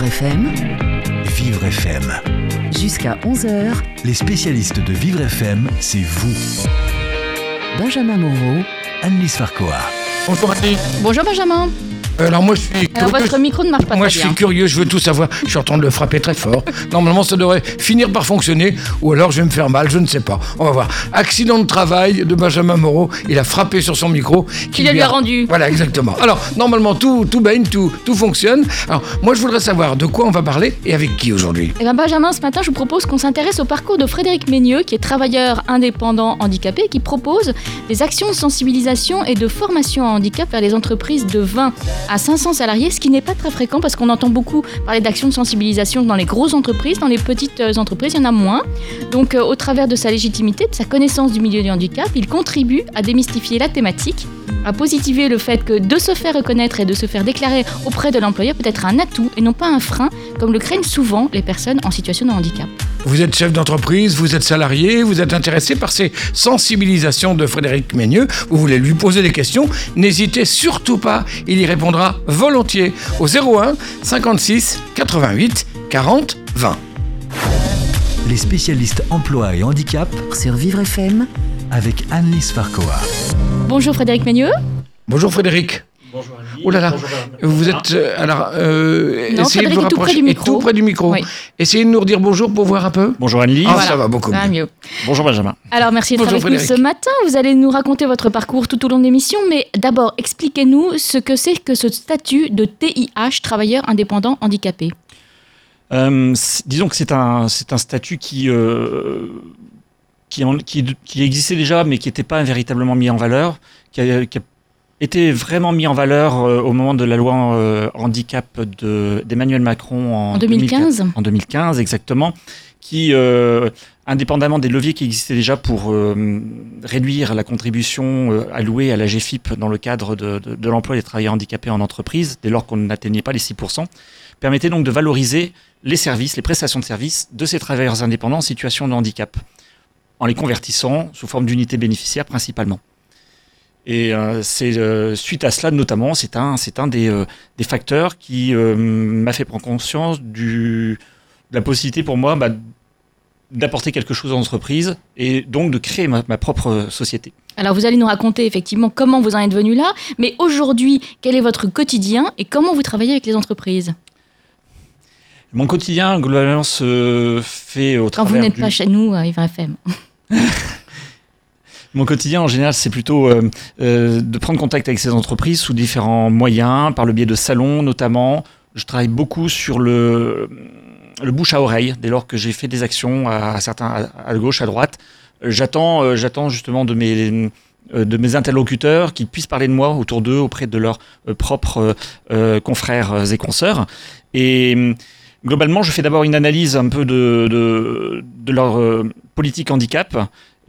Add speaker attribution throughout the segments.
Speaker 1: Vivre FM,
Speaker 2: Vivre FM.
Speaker 1: jusqu'à 11h,
Speaker 2: Les spécialistes de Vivre FM, c'est vous.
Speaker 1: Benjamin Moreau,
Speaker 2: Annelise Farcoa.
Speaker 3: Bonjour.
Speaker 4: Bonjour Benjamin.
Speaker 3: Alors moi je suis
Speaker 4: Alors
Speaker 3: curieux.
Speaker 4: votre micro ne marche pas
Speaker 3: Moi
Speaker 4: très
Speaker 3: je
Speaker 4: bien.
Speaker 3: suis curieux, je veux tout savoir. Je suis en train de le frapper très fort. Normalement ça devrait finir par fonctionner ou alors je vais me faire mal, je ne sais pas. On va voir. Accident de travail de Benjamin Moreau. Il a frappé sur son micro.
Speaker 4: Qui le lui a rendu.
Speaker 3: Voilà exactement. Alors normalement tout, tout baigne, tout, tout fonctionne. Alors moi je voudrais savoir de quoi on va parler et avec qui aujourd'hui.
Speaker 4: Eh bien Benjamin, ce matin, je vous propose qu'on s'intéresse au parcours de Frédéric Ménieux, qui est travailleur indépendant handicapé qui propose des actions de sensibilisation et de formation à handicap vers les entreprises de 20 à 500 salariés, ce qui n'est pas très fréquent parce qu'on entend beaucoup parler d'actions de sensibilisation dans les grosses entreprises, dans les petites euh, entreprises, il y en a moins. Donc euh, au travers de sa légitimité, de sa connaissance du milieu du handicap, il contribue à démystifier la thématique, à positiver le fait que de se faire reconnaître et de se faire déclarer auprès de l'employeur peut être un atout et non pas un frein, comme le craignent souvent les personnes en situation de handicap.
Speaker 3: Vous êtes chef d'entreprise, vous êtes salarié, vous êtes intéressé par ces sensibilisations de Frédéric Ménieux, vous voulez lui poser des questions, n'hésitez surtout pas, il y répondra volontiers au 01 56 88 40 20.
Speaker 2: Les spécialistes emploi et handicap
Speaker 1: sur Vivre FM,
Speaker 2: avec Annelise Farcoa.
Speaker 4: Bonjour Frédéric Ménieux.
Speaker 3: Bonjour Frédéric. Oh là là, vous êtes euh, alors euh,
Speaker 4: Non,
Speaker 3: essayez de vous
Speaker 4: est tout près
Speaker 3: rapprocher
Speaker 4: du
Speaker 3: et
Speaker 4: micro.
Speaker 3: tout près du micro.
Speaker 4: Oui.
Speaker 3: Essayez de nous redire bonjour pour voir un peu.
Speaker 5: Bonjour Anne-Lise.
Speaker 3: Ah,
Speaker 4: Voilà.
Speaker 3: ça va beaucoup
Speaker 4: Ah,
Speaker 3: mieux.
Speaker 4: mieux.
Speaker 5: Bonjour Benjamin.
Speaker 4: Alors merci d'être avec nous ce matin. Vous allez nous raconter votre parcours tout au long de l'émission, mais d'abord expliquez-nous ce que c'est que ce statut de TIH, travailleur indépendant handicapé.
Speaker 5: Euh, disons que c'est un, c'est un statut qui, euh, qui, en- qui, qui existait déjà, mais qui n'était pas véritablement mis en valeur, qui a, qui a été vraiment mis en valeur euh, au moment de la loi euh, handicap de- d'Emmanuel Macron en,
Speaker 4: En 2015
Speaker 5: En 2015, exactement, qui, euh, indépendamment des leviers qui existaient déjà pour euh, réduire la contribution euh, allouée à la GFIP dans le cadre de, de- de l'emploi des travailleurs handicapés en entreprise, dès lors qu'on n'atteignait pas les 6%, permettait donc de valoriser les services, les prestations de services de ces travailleurs indépendants en situation de handicap, en les convertissant sous forme d'unités bénéficiaires principalement. Et euh, c'est euh, suite à cela notamment, c'est un, c'est un des, euh, des facteurs qui m'a fait prendre conscience du, de la possibilité pour moi bah, d'apporter quelque chose à l'entreprise et donc de créer ma, ma propre société.
Speaker 4: Alors vous allez nous raconter effectivement comment vous en êtes venu là, mais aujourd'hui, quel est votre quotidien et comment vous travaillez avec les entreprises?
Speaker 5: Mon quotidien, globalement, se fait au
Speaker 4: Quand vous n'êtes
Speaker 5: du-
Speaker 4: pas chez nous à Vivre FM.
Speaker 5: Mon quotidien, en général, c'est plutôt euh, euh, de prendre contact avec ces entreprises sous différents moyens, par le biais de salons notamment. Je travaille beaucoup sur le, le bouche à oreille, dès lors que j'ai fait des actions à, certains, à, gauche, à droite. J'attends, euh, j'attends justement de mes, euh, de mes interlocuteurs qu'ils puissent parler de moi autour d'eux, auprès de leurs euh, propres euh, confrères et consoeurs. Et globalement, je fais d'abord une analyse un peu de, de, de leur politique handicap,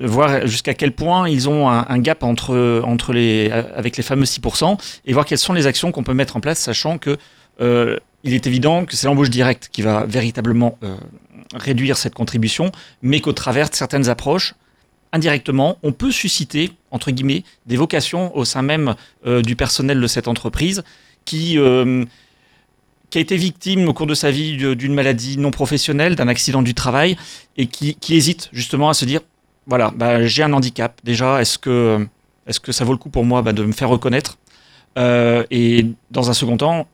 Speaker 5: voir jusqu'à quel point ils ont un, gap entre, entre les, avec les fameux 6%, et voir quelles sont les actions qu'on peut mettre en place, sachant que euh, il est évident que c'est l'embauche directe qui va véritablement euh, réduire cette contribution, mais qu'au travers de certaines approches, indirectement, on peut susciter, entre guillemets, des vocations au sein même euh, du personnel de cette entreprise qui, qui a été victime au cours de sa vie d'une maladie non professionnelle, d'un accident du travail, et qui, qui hésite justement à se dire, voilà, bah, j'ai un handicap. Déjà, est-ce que, ça vaut le coup pour moi bah, de me faire reconnaître? Euh, Et dans un second temps,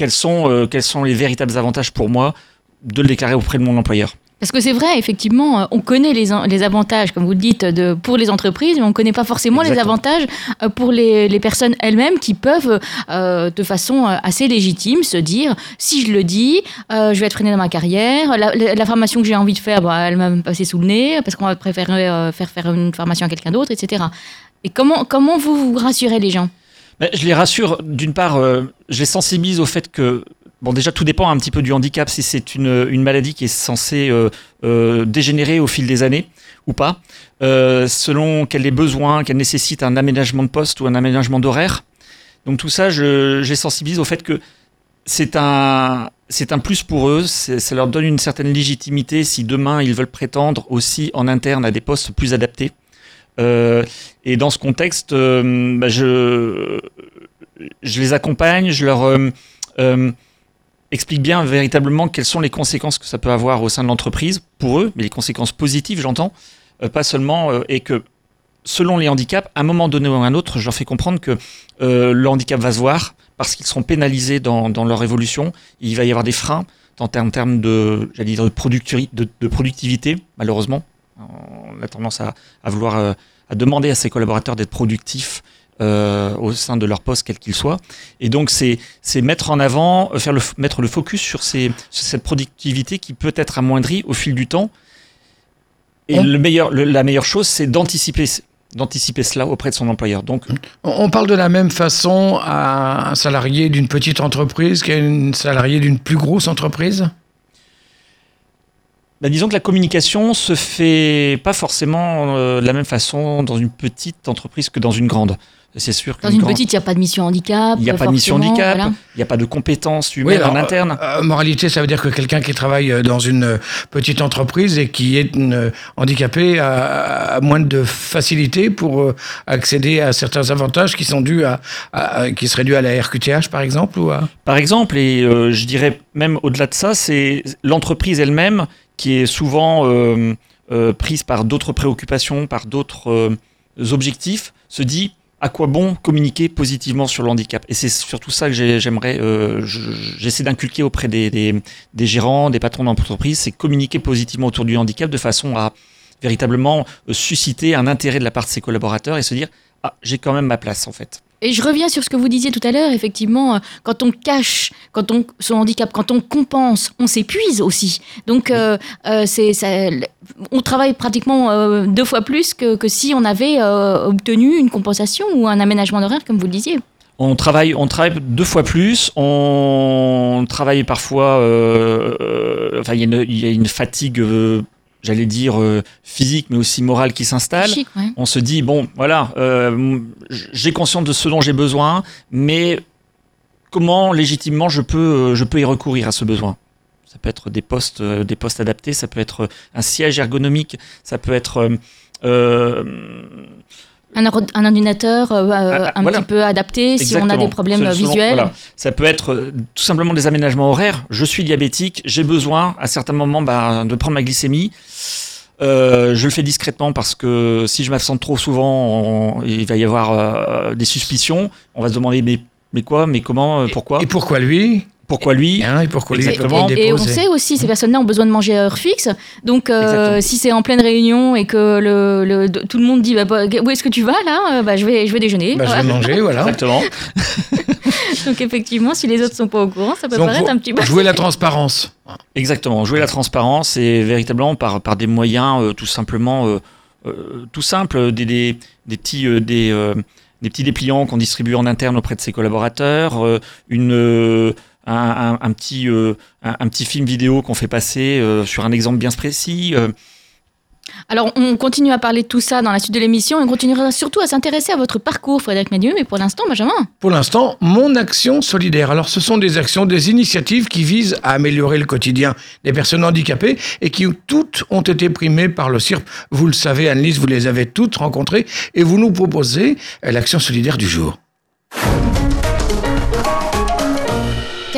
Speaker 5: euh, quels sont les véritables avantages pour moi de le déclarer auprès de mon employeur?
Speaker 4: Parce que c'est vrai, effectivement, euh, on connaît les, avantages, comme vous le dites, de, pour les entreprises, mais on ne connaît pas forcément les avantages euh, pour les, les personnes elles-mêmes qui peuvent, euh, de façon assez légitime, se dire si je le dis, euh, je vais être freiné dans ma carrière. La, la- la formation que j'ai envie de faire, bah, elle m'a passé sous le nez parce qu'on va préférer euh, faire faire une formation à quelqu'un d'autre, etc. Et comment, comment vous, vous rassurez les gens?
Speaker 5: Ben, Je les rassure, d'une part, euh, je les sensibilise au fait que, bon, déjà, tout dépend un petit peu du handicap, si c'est une, une maladie qui est censée euh, euh, dégénérer au fil des années ou pas, euh, selon quels les besoins, qu'elle nécessite un aménagement de poste ou un aménagement d'horaire. Donc tout ça, je, les sensibilise au fait que c'est un, c'est un plus pour eux, ça leur donne une certaine légitimité si demain ils veulent prétendre aussi en interne à des postes plus adaptés. Et dans ce contexte, bah, je, je les accompagne, je leur, explique bien véritablement quelles sont les conséquences que ça peut avoir au sein de l'entreprise pour eux, mais les conséquences positives, j'entends, euh, pas seulement, euh, et que selon les handicaps, à un moment donné ou à un autre, je leur fais comprendre que euh, le handicap va se voir parce qu'ils seront pénalisés dans, leur évolution. Il va y avoir des freins en termes de, productivité, malheureusement. On a tendance à vouloir à demander à ses collaborateurs d'être productifs euh, au sein de leur poste, quel qu'il soit. Et donc, c'est mettre en avant, faire le, mettre le focus sur, ces, sur cette productivité qui peut être amoindrie au fil du temps. Et le meilleur, la meilleure chose, c'est d'anticiper d'anticiper cela auprès de son employeur. Donc,
Speaker 3: on parle de la même façon à un salarié d'une petite entreprise qu'à un salarié d'une plus grosse entreprise?
Speaker 5: Bah, disons que la communication se fait pas forcément euh, de la même façon dans une petite entreprise que dans une grande. C'est sûr
Speaker 4: Dans une petite, il n'y a pas de mission handicap.
Speaker 5: Il n'y a pas de mission handicap, il n'y a pas de compétences humaines en interne.
Speaker 3: Euh, moralité, ça veut dire que quelqu'un qui travaille euh, dans une petite entreprise et qui est handicapé a, moins de facilité pour accéder à certains avantages qui sont dus à, qui seraient dus à la RQTH, par exemple ou
Speaker 5: Par exemple, et je dirais même au-delà de ça, c'est l'entreprise elle-même qui est souvent euh, euh, prise par d'autres préoccupations, par d'autres euh, objectifs, se dit à quoi bon communiquer positivement sur le handicap Et c'est surtout ça que j'aimerais, j'essaie d'inculquer auprès des, des, gérants, des patrons d'entreprise, c'est communiquer positivement autour du handicap de façon à véritablement susciter un intérêt de la part de ses collaborateurs et se dire ah j'ai quand même ma place en fait.
Speaker 4: Et je reviens sur ce que vous disiez tout à l'heure, effectivement, euh, quand on cache quand on, son handicap, quand on compense, on s'épuise aussi. Donc, euh, euh, c'est, on travaille pratiquement deux fois plus que, que si on avait obtenu une compensation ou un aménagement d'horaire, comme vous le disiez.
Speaker 5: On travaille, on travaille deux fois plus. On travaille parfois. enfin, il y, y, a une fatigue j'allais dire, euh, physique, mais aussi morale qui s'installe. On se dit, bon, voilà, euh, j'ai conscience de ce dont j'ai besoin, mais comment légitimement je peux, euh, je peux y recourir à ce besoin? Ça peut être des postes, des postes adaptés, ça peut être un siège ergonomique, ça peut être
Speaker 4: un, un, ordinateur euh, euh, ah, un petit peu adapté si on a des problèmes visuels.
Speaker 5: Ça peut être euh, tout simplement des aménagements horaires. Je suis diabétique, j'ai besoin à certains moments bah, de prendre ma glycémie. je le fais discrètement parce que si je m'absente trop souvent, il va y avoir des suspicions. On va se demander mais, mais quoi, mais comment, pourquoi?
Speaker 3: Et pourquoi lui?
Speaker 5: Pourquoi lui
Speaker 3: hein, et pourquoi
Speaker 4: Exactement. Et, on sait aussi, ces personnes-là ont besoin de manger à heure fixe. Donc, euh, si c'est en pleine réunion et que le, tout le monde dit bah, bah, Où est-ce que tu vas là? Bah, je, vais, je vais déjeuner.
Speaker 3: Bah, je vais manger, voilà.
Speaker 5: Exactement.
Speaker 4: Donc, effectivement, si les autres ne sont pas au courant, ça peut paraître un petit peu.
Speaker 3: Jouer la transparence.
Speaker 5: Exactement. Jouer la transparence et véritablement par, par des moyens euh, tout simplement euh, tout simples, des, des, des petits. des, des petits dépliants qu'on distribue en interne auprès de ses collaborateurs, une, un, petit, euh, un, petit film vidéo qu'on fait passer euh, sur un exemple bien précis. Euh.
Speaker 4: Alors, on continue à parler de tout ça dans la suite de l'émission et on continuera surtout à s'intéresser à votre parcours, Frédéric Médieu. Mais pour l'instant, Benjamin
Speaker 3: Pour l'instant, mon action solidaire. Alors, ce sont des actions, des initiatives qui visent à améliorer le quotidien des personnes handicapées et qui toutes ont été primées par le CIRP. Vous le savez, Annelise, vous les avez toutes rencontrées et vous nous proposez l'action solidaire du jour.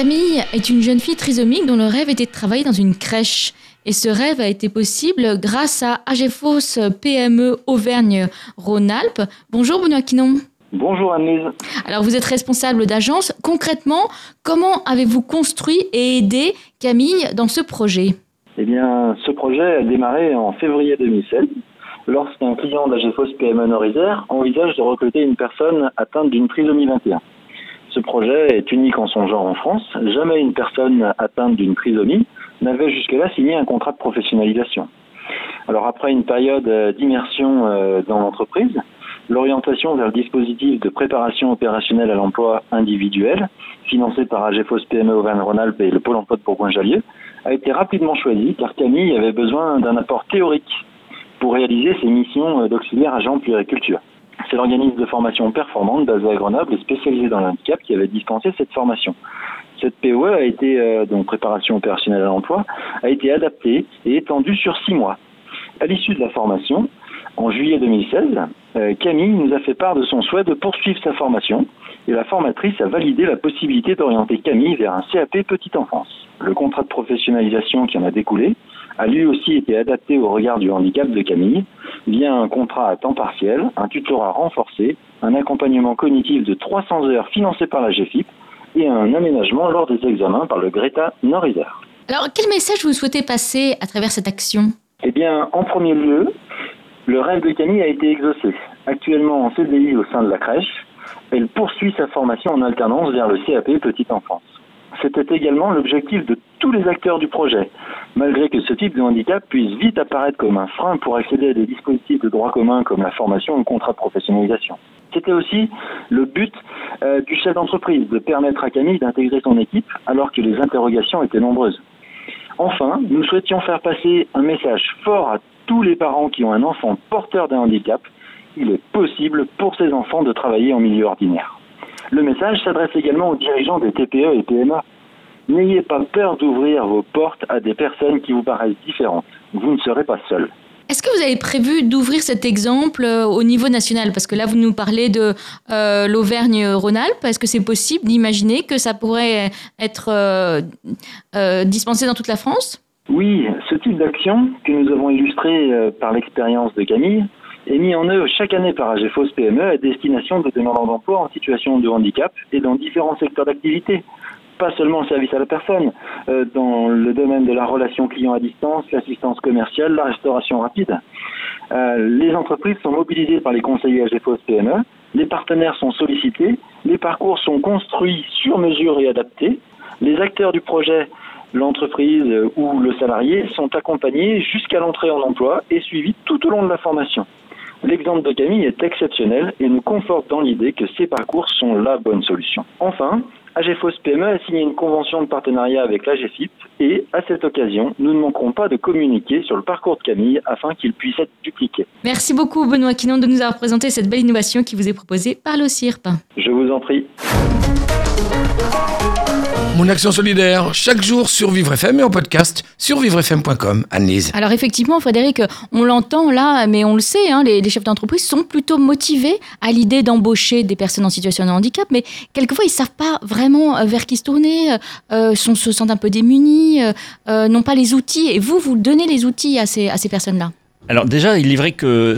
Speaker 4: Camille est une jeune fille trisomique dont le rêve était de travailler dans une crèche. Et ce rêve a été possible grâce à AGFOS PME Auvergne-Rhône-Alpes. Bonjour Benoît Quinon.
Speaker 6: Bonjour Annelise.
Speaker 4: Alors vous êtes responsable d'agence. Concrètement, comment avez-vous construit et aidé Camille dans ce projet?
Speaker 6: Eh bien, ce projet a démarré en février 2016 lorsqu'un client d'AGFOS PME Nord-Isère envisage de recruter une personne atteinte d'une trisomie 21. Ce projet est unique en son genre en France. Jamais une personne atteinte d'une trisomie n'avait jusque-là signé un contrat de professionnalisation. Alors après une période d'immersion euh, dans l'entreprise, l'orientation vers le dispositif de préparation opérationnelle à l'emploi individuel, financé par AGFOS PME Auvergne-Rhône-Alpes et le Pôle emploi de Bourgoin-Jallieu, a été rapidement choisie car Camille avait besoin d'un apport théorique pour réaliser ses missions d'auxiliaire agent puériculture. C'est l'organisme de formation performante basé à Grenoble spécialisé dans l'handicap qui avait dispensé cette formation. Cette POE a été, euh, donc préparation opérationnelle à l'emploi, a été adaptée et étendue sur six mois. À l'issue de la formation, en juillet 2016, Euh, Camille nous a fait part de son souhait de poursuivre sa formation et la formatrice a validé la possibilité d'orienter Camille vers un CAP petite enfance. Le contrat de professionnalisation qui en a découlé a lui aussi été adapté au regard du handicap de Camille via un contrat à temps partiel, un tutorat renforcé, un accompagnement cognitif de 300 heures financé par la GFIP et un aménagement lors des examens par le Greta Nord-Isère.
Speaker 4: Alors, quel message vous souhaitez passer à travers cette action?
Speaker 6: Eh bien, en premier lieu, le rêve de Camille a été exaucé. Actuellement en CDI au sein de la crèche, elle poursuit sa formation en alternance vers le CAP Petite Enfance. C'était également l'objectif de tous les acteurs du projet, malgré que ce type de handicap puisse vite apparaître comme un frein pour accéder à des dispositifs de droit commun comme la formation ou le contrat de professionnalisation. C'était aussi le but euh, du chef d'entreprise, de permettre à Camille d'intégrer son équipe alors que les interrogations étaient nombreuses. Enfin, nous souhaitions faire passer un message fort à tous les parents qui ont un enfant porteur d'un handicap. Il est possible pour ces enfants de travailler en milieu ordinaire. Le message s'adresse également aux dirigeants des TPE et PME. N'ayez pas peur d'ouvrir vos portes à des personnes qui vous paraissent différentes. Vous ne serez pas seul.
Speaker 4: Est-ce que vous avez prévu d'ouvrir cet exemple euh, au niveau national? Parce que là, vous nous parlez de euh, l'Auvergne-Rhône-Alpes. Est-ce que c'est possible d'imaginer que ça pourrait être euh, euh, dispensé dans toute la France?
Speaker 6: Oui, ce type d'action que nous avons illustré par l'expérience de Camille est mis en œuvre chaque année par AGFOS PME à destination de demandeurs d'emploi en situation de handicap et dans différents secteurs d'activité. Pas seulement le service à la personne, euh, dans le domaine de la relation client à distance, l'assistance commerciale, la restauration rapide. Euh, les entreprises sont mobilisées par les conseillers AGFOS PME, les partenaires sont sollicités, les parcours sont construits sur mesure et adaptés, les acteurs du projet l'entreprise ou le salarié sont accompagnés jusqu'à l'entrée en emploi et suivis tout au long de la formation. L'exemple de Camille est exceptionnel et nous conforte dans l'idée que ces parcours sont la bonne solution. Enfin, AGFOS PME a signé une convention de partenariat avec l'AGFIP et, à cette occasion, nous ne manquerons pas de communiquer sur le parcours de Camille afin qu'il puisse être dupliqué.
Speaker 4: Merci beaucoup, Benoît Quinon, de nous avoir présenté cette belle innovation qui vous est proposée par l'OCIRP.
Speaker 6: Je vous en prie.
Speaker 3: Mon action solidaire, chaque jour sur Vivre FM et en podcast sur vivrefm.com. Annelise.
Speaker 4: Alors effectivement, Frédéric, on l'entend là, mais on le sait, hein, les, les chefs d'entreprise sont plutôt motivés à l'idée d'embaucher des personnes en situation de handicap, mais quelquefois ils savent pas vraiment euh, vers qui se tourner, euh, sont, se sentent un peu démunis, euh, euh, n'ont pas les outils. Et vous, vous donnez les outils à ces, à ces personnes-là?
Speaker 5: Alors déjà, il est vrai que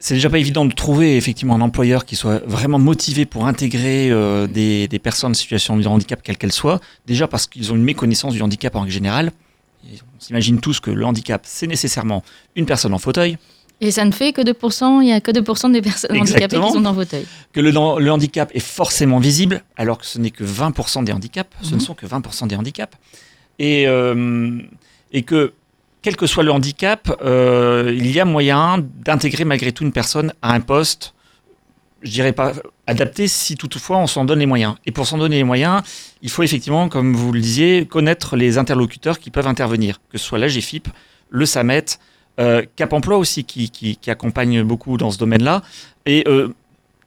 Speaker 5: c'est déjà pas évident de trouver effectivement un employeur qui soit vraiment motivé pour intégrer euh, des, des personnes en situation de handicap, quelle qu'elle soit. Déjà parce qu'ils ont une méconnaissance du handicap en règle générale. Et on s'imagine tous que le handicap, c'est nécessairement une personne en fauteuil,
Speaker 4: Et ça ne fait que 2%, il n'y a que 2% des personnes handicapées
Speaker 5: Exactement.
Speaker 4: qui sont en fauteuil.
Speaker 5: que le, le handicap est forcément visible, alors que ce n'est que 20% des handicaps. Ce
Speaker 4: Mhm.
Speaker 5: ne sont que 20% des handicaps. Et, euh, et que, quel que soit le handicap, euh, il y a moyen d'intégrer malgré tout une personne à un poste, je dirais pas adapté, si toutefois on s'en donne les moyens. Et pour s'en donner les moyens, il faut effectivement, comme vous le disiez, connaître les interlocuteurs qui peuvent intervenir, que ce soit la GFIP, le SAMET, euh, Cap Emploi aussi, qui, accompagne beaucoup dans ce domaine-là. Et euh,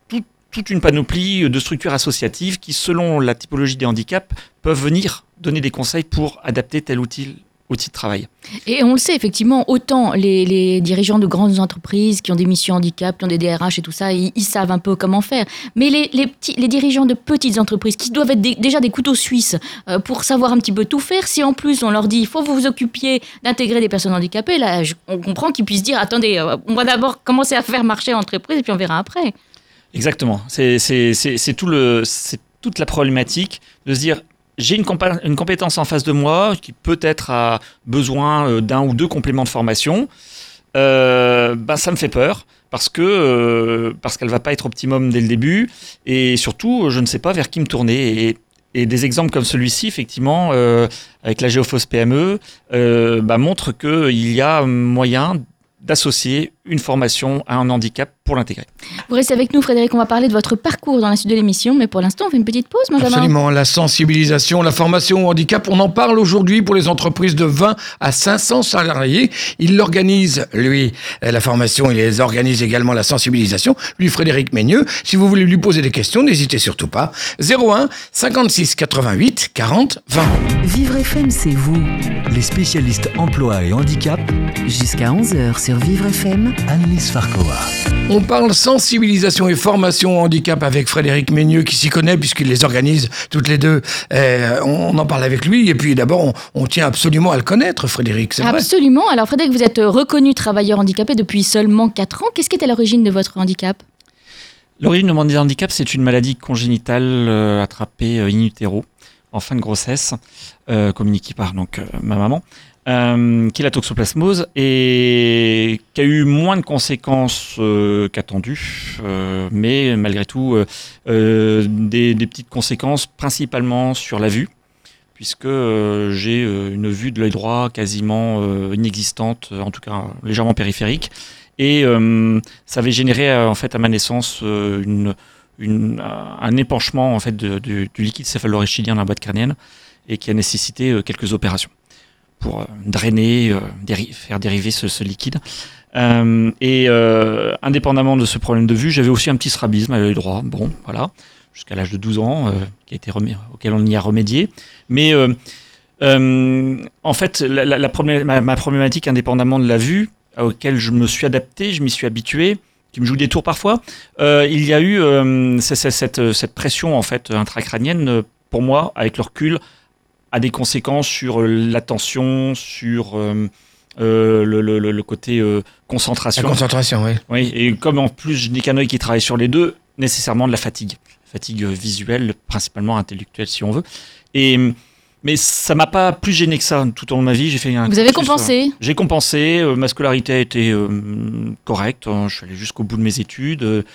Speaker 5: tout- toute une panoplie de structures associatives qui, selon la typologie des handicaps, peuvent venir donner des conseils pour adapter tel outil, outil de travail.
Speaker 4: Et on le sait, effectivement, autant les, les dirigeants de grandes entreprises qui ont des missions handicap, qui ont des DRH et tout ça, ils, ils savent un peu comment faire. Mais les, les petits, les dirigeants de petites entreprises qui doivent être des- déjà des couteaux suisses euh, pour savoir un petit peu tout faire, si en plus on leur dit il faut que vous vous occupiez d'intégrer des personnes handicapées, là, je- on comprend qu'ils puissent dire attendez, euh, on va d'abord commencer à faire marcher l'entreprise et puis on verra après.
Speaker 5: Exactement. C'est c'est- c'est- c'est tout le, c'est toute la problématique de se dire j'ai une, compétence en face de moi qui peut-être a besoin euh, d'un ou deux compléments de formation. Euh, ben, ça me fait peur parce que euh, parce qu'elle va pas être optimum dès le début et surtout je ne sais pas vers qui me tourner et, et des exemples comme celui-ci effectivement euh, avec la Géophos PME euh, bah, montrent qu'il y a moyen d'associer une formation à un handicap pour l'intégrer.
Speaker 4: Vous restez avec nous, Frédéric, on va parler de votre parcours dans la suite de l'émission, mais pour l'instant, on fait une petite pause, Benjamin.
Speaker 3: Absolument, la sensibilisation, la formation au handicap, on en parle aujourd'hui pour les entreprises de 20 à 500 salariés. Il l'organise, lui, la formation, il les organise également la sensibilisation. Lui, Frédéric Meigneux, si vous voulez lui poser des questions, n'hésitez surtout pas. 01 56 88 40 20.
Speaker 1: Vivre FM, c'est vous.
Speaker 2: Les spécialistes emploi et handicap,
Speaker 1: Jusqu'à 11h sur Vivre FM.
Speaker 2: Annelise Farcoa.
Speaker 3: On parle sensibilisation et formation au handicap avec Frédéric Ménieux qui s'y connaît puisqu'il les organise toutes les deux. Euh, on en parle avec lui et puis d'abord on, on tient absolument à le connaître Frédéric, c'est vrai.
Speaker 4: Absolument. Alors Frédéric, vous êtes reconnu travailleur handicapé depuis seulement 4 ans. Qu'est-ce qui était l'origine de votre handicap?
Speaker 5: L'origine de mon handicap, c'est une maladie congénitale euh, attrapée euh, in utero en fin de grossesse, euh, communiquée par donc, euh, ma maman, euh, qui est la toxoplasmose et qui a eu moins de conséquences euh, qu'attendu, euh, mais malgré tout euh, euh, des, des petites conséquences principalement sur la vue, puisque euh, j'ai une vue de l'œil droit quasiment inexistante, en tout cas légèrement périphérique. Et ça avait généré en fait à ma naissance une, une, un épanchement en fait de- du liquide céphalorachidien dans la boîte crânienne et qui a nécessité quelques opérations pour euh, drainer, euh, faire dériver ce, liquide. Euh, et indépendamment de ce problème de vue, j'avais aussi un petit strabisme à l'œil droit. Bon, voilà, jusqu'à l'âge de 12 ans, qui a été auquel on y a remédié. Mais en fait, ma, ma problématique, indépendamment de la vue, auquel je me suis adapté, je m'y suis habitué, qui me joue des tours parfois, il y a eu cette, cette pression en fait intracrânienne, pour moi, avec le recul, a des conséquences sur euh, l'attention, sur euh, euh, le, le- le- le côté euh,
Speaker 3: La
Speaker 5: concentration.
Speaker 3: concentration, oui.
Speaker 5: Oui, et comme en plus je n'ai qu'un œil qui travaille sur les deux, nécessairement de la fatigue. Fatigue visuelle, principalement intellectuelle si on veut. Et, mais ça m'a pas plus gêné que ça tout au long de ma vie. J'ai fait un
Speaker 4: Vous avez compensé
Speaker 5: euh, J'ai compensé. euh, ma scolarité a été euh, correcte. hein, je suis allé jusqu'au bout de mes études,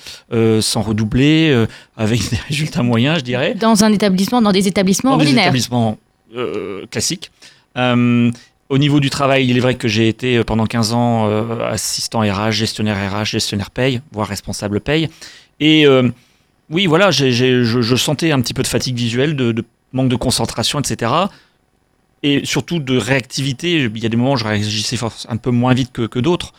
Speaker 5: sans redoubler, euh, avec des résultats moyens, je dirais
Speaker 4: dans un établissement, dans des établissements
Speaker 5: dans des
Speaker 4: ordinaires.
Speaker 5: établissements euh, classiques. Euh, au niveau du travail, il est vrai que j'ai été euh, pendant 15 ans assistant RH, gestionnaire RH, gestionnaire paye, voire responsable paye. Et oui, voilà, je, sentais un petit peu de fatigue visuelle, de, de manque de concentration, etc. Et surtout de réactivité. Il y a des moments où je réagissais un peu moins vite que, que d'autres,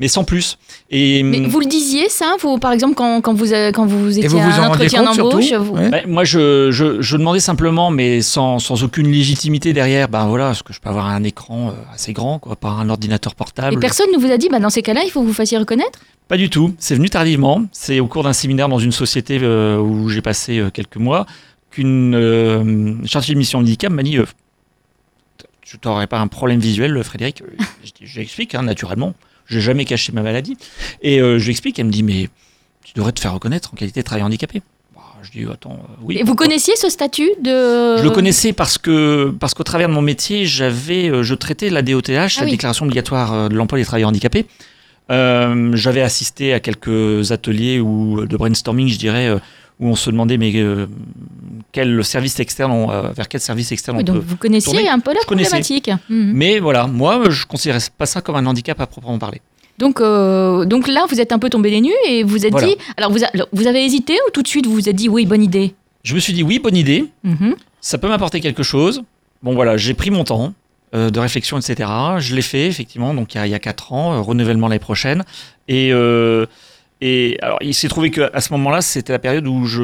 Speaker 5: mais sans plus. Et,
Speaker 4: Mais vous le disiez, ça vous, Par exemple, quand, quand vous, euh, quand vous étiez
Speaker 3: vous
Speaker 4: à
Speaker 3: vous en
Speaker 4: un entretien
Speaker 3: compte,
Speaker 4: d'embauche,
Speaker 3: surtout
Speaker 4: vous-
Speaker 3: Ouais.
Speaker 5: Ben, moi, je, je, je demandais simplement, mais sans, sans aucune légitimité derrière, ben voilà, est-ce que je peux avoir un écran euh, assez grand, quoi, pas un ordinateur portable?
Speaker 4: Et personne ne vous a dit, bah, dans ces cas-là, il faut que vous fassiez reconnaître?
Speaker 5: Pas du tout. C'est venu tardivement. C'est au cours d'un séminaire dans une société euh, où j'ai passé euh, quelques mois qu'une euh, chargée de mission handicap m'a dit euh, Tu n'aurais pas un problème visuel, Frédéric Je dis Je l'explique, hein, naturellement. Jamais caché ma maladie. Et euh, je lui explique. Elle me dit Mais tu devrais te faire reconnaître en qualité de travailleur handicapé. Bah, je dis Attends, euh, oui.
Speaker 4: Et vous connaissiez ce statut de...
Speaker 5: je le connaissais parce que parce qu'au travers de mon métier, j'avais euh, je traitais la DOTH, la
Speaker 4: Ah oui.
Speaker 5: déclaration obligatoire de l'emploi des travailleurs handicapés. J'avais assisté à quelques ateliers ou de brainstorming, je dirais, où on se demandait mais euh, quel service externe, on- euh, vers quel service externe
Speaker 4: Oui,
Speaker 5: on
Speaker 4: donc
Speaker 5: peut.
Speaker 4: vous connaissiez
Speaker 5: tourner.
Speaker 4: un peu la
Speaker 5: Je
Speaker 4: problématique. Mhm.
Speaker 5: Mais voilà, moi, je considérais pas ça comme un handicap à proprement parler.
Speaker 4: Donc, euh, donc là, vous êtes un peu tombé des nues et vous êtes
Speaker 5: Voilà.
Speaker 4: dit... Alors, vous, a- vous avez hésité ou tout de suite vous vous êtes dit, oui, bonne idée?
Speaker 5: Je me suis dit oui, bonne idée,
Speaker 4: Mhm.
Speaker 5: ça peut m'apporter quelque chose. Bon voilà, j'ai pris mon temps euh, de réflexion, etc. Je l'ai fait effectivement, donc il y a, il y a 4 ans, euh, renouvellement l'année prochaine. Et, euh, et alors il s'est trouvé qu'à ce moment-là, c'était la période où je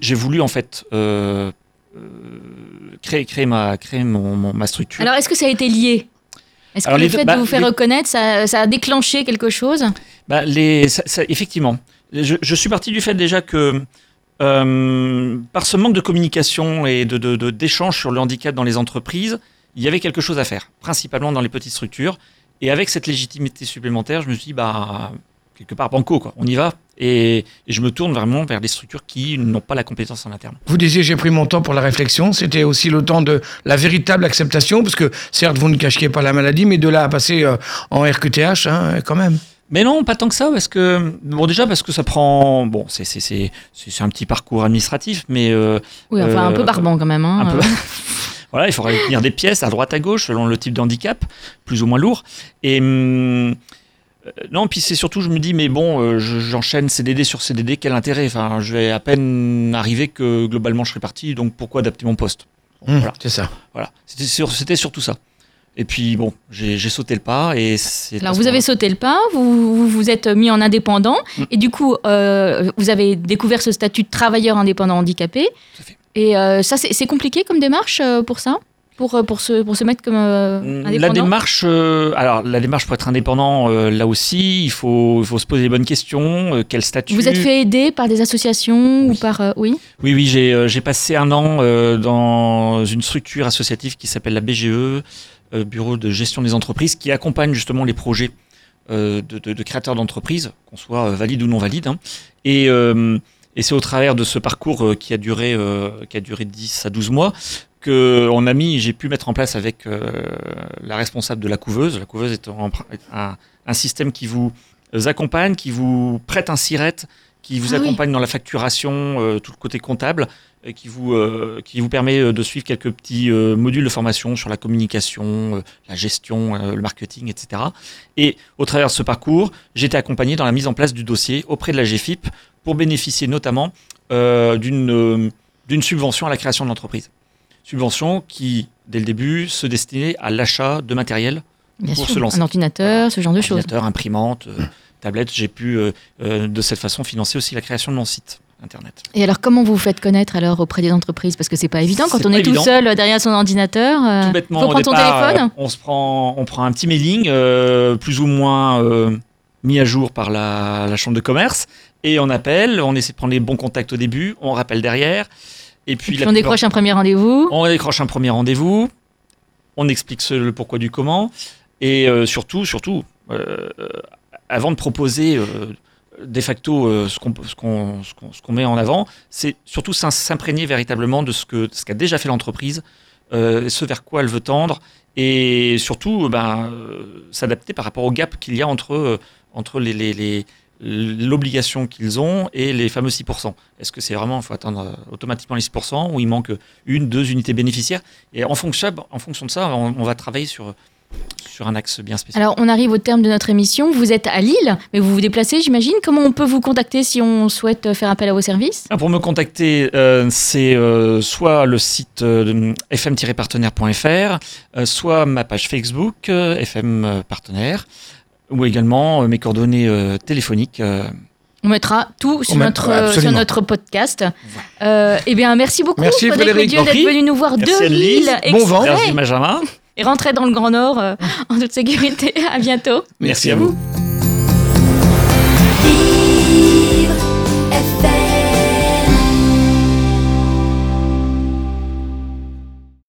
Speaker 5: j'ai voulu en fait euh, euh, créer, créer, ma, créer mon, mon- ma structure.
Speaker 4: Alors, est-ce que ça a été lié? Est-ce que le
Speaker 5: deux-
Speaker 4: fait
Speaker 5: bah,
Speaker 4: de vous faire
Speaker 5: les-
Speaker 4: reconnaître, ça, ça a déclenché quelque chose?
Speaker 5: Bah, les, ça- ça- effectivement, je, je suis parti du fait déjà que euh, par ce manque de communication et de, de- de- d'échange sur le handicap dans les entreprises, il y avait quelque chose à faire, principalement dans les petites structures. Et avec cette légitimité supplémentaire, je me suis dit, bah, quelque part, banco, quoi, on y va. Et, et je me tourne vraiment vers des structures qui n'ont pas la compétence en interne.
Speaker 3: Vous disiez j'ai pris mon temps pour la réflexion, c'était aussi le temps de la véritable acceptation, parce que certes vous ne cachiez pas la maladie, mais de là à passer euh, en RQTH, hein, quand même.
Speaker 5: Mais non, pas tant que ça, parce que, bon, déjà parce que ça prend, bon, c'est, c'est, c'est, c'est un petit parcours administratif, mais euh,
Speaker 4: Oui, enfin, un
Speaker 5: Euh,
Speaker 4: peu barbant quand même. hein.
Speaker 5: un peu. Voilà, il faudrait tenir des pièces à droite à gauche selon le type de handicap, plus ou moins lourd. Et hum, non, puis c'est surtout, je me dis, mais bon, euh, je- j'enchaîne CDD sur CDD, quel intérêt? Enfin, je vais à peine arriver que globalement je serai parti, donc pourquoi adapter mon poste?
Speaker 3: Hum,
Speaker 5: Voilà.
Speaker 3: C'est ça.
Speaker 5: Voilà, c'était, sur- c'était surtout ça. Et puis bon, j'ai, j'ai sauté le pas et c'est.
Speaker 4: Alors vous avez sauté le pas, vous vous, vous êtes mis en indépendant
Speaker 5: Mm.
Speaker 4: et du coup euh, vous avez découvert ce statut de travailleur indépendant handicapé.
Speaker 5: Tout à fait.
Speaker 4: Et euh, ça c'est c'est compliqué comme démarche euh, pour ça? Pour, euh, pour, se, pour se mettre comme euh,
Speaker 5: La
Speaker 4: indépendant
Speaker 5: démarche, euh, alors la démarche pour être indépendant, euh, là aussi, il faut, il faut se poser les bonnes questions. quel statut
Speaker 4: Vous êtes fait aider par des associations ou par... oui?
Speaker 5: Oui, oui, j'ai passé un an dans une structure associative qui s'appelle la BGE, Bureau de gestion des entreprises, qui accompagne justement les projets de, de- de créateurs d'entreprises, qu'on soit valide ou non valide. hein. Et, et c'est au travers de ce parcours qui, a duré, qui a duré 10 à 12 mois que on a mis, j'ai pu mettre en place avec euh, la responsable de la couveuse. La couveuse est un, un- un système qui vous accompagne, qui vous prête un SIRET, qui vous
Speaker 4: Ah oui.
Speaker 5: accompagne dans la facturation, euh, tout le côté comptable, et qui vous, euh, qui vous permet de suivre quelques petits euh, modules de formation sur la communication, la gestion, le marketing, etc. Et au travers de ce parcours, j'ai été accompagné dans la mise en place du dossier auprès de la GFIP pour bénéficier notamment d'une d'une subvention à la création de l'entreprise. Subvention qui, dès le début, se destinait à l'achat de matériel
Speaker 4: Bien
Speaker 5: Pour
Speaker 4: sûr,
Speaker 5: se lancer.
Speaker 4: un ordinateur, ce genre de choses.
Speaker 5: ordinateur, imprimante, euh, tablette. J'ai pu euh, euh, de cette façon financer aussi la création de mon site internet.
Speaker 4: Et alors, comment vous vous faites connaître alors auprès des entreprises? Parce que c'est pas évident quand on est tout seul derrière son ordinateur. euh,
Speaker 5: Tout bêtement,
Speaker 4: faut
Speaker 5: au
Speaker 4: prendre
Speaker 5: départ,
Speaker 4: téléphone.
Speaker 5: on se prend, on prend un petit mailing, euh, plus ou moins euh, mis à jour par la, la chambre de commerce, et on appelle. On essaie de prendre les bons contacts au début, on rappelle derrière, et puis,
Speaker 4: Et puis on
Speaker 5: plupart-
Speaker 4: décroche un premier rendez-vous.
Speaker 5: on décroche un premier rendez-vous, on explique ce- le pourquoi du comment, et euh, surtout, surtout, euh, avant de proposer euh, de facto ce qu'on ce qu'on- ce qu'on- ce qu'on met en avant, c'est surtout s'im- s'imprégner véritablement de ce que ce qu'a déjà fait l'entreprise, ce vers quoi elle veut tendre, et surtout ben, s'adapter par rapport au gap qu'il y a entre, entre les, les- les- l'obligation qu'ils ont et les fameux 6%. Est-ce que c'est vraiment, il faut atteindre euh, automatiquement les 6% ou il manque une, deux unités bénéficiaires? Et en fonction, en fonction de ça, on, on va travailler sur, sur un axe bien spécifique.
Speaker 4: Alors, on arrive au terme de notre émission. Vous êtes à Lille, mais vous vous déplacez, j'imagine. Comment on peut vous contacter si on souhaite faire appel à vos services?
Speaker 5: Ah, Pour me contacter, euh, c'est euh, soit le site euh, fm-partenaire.fr, euh, soit ma page Facebook euh, FM Partenaire, ou également euh, mes coordonnées euh, téléphoniques. Euh.
Speaker 4: On mettra tout sur, notre, sur notre podcast. Euh, eh bien, merci beaucoup,
Speaker 3: merci Frédéric
Speaker 4: d'être venu nous voir
Speaker 5: merci
Speaker 4: de Lille.
Speaker 3: Bon vent,
Speaker 5: merci Benjamin.
Speaker 4: Et rentrez dans le Grand Nord en toute sécurité. À bientôt.
Speaker 5: Merci, à vous.